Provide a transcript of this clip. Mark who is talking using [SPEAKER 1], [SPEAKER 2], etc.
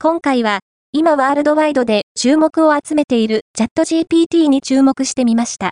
[SPEAKER 1] 今回は、今ワールドワイドで注目を集めているチャット GPT に注目してみました。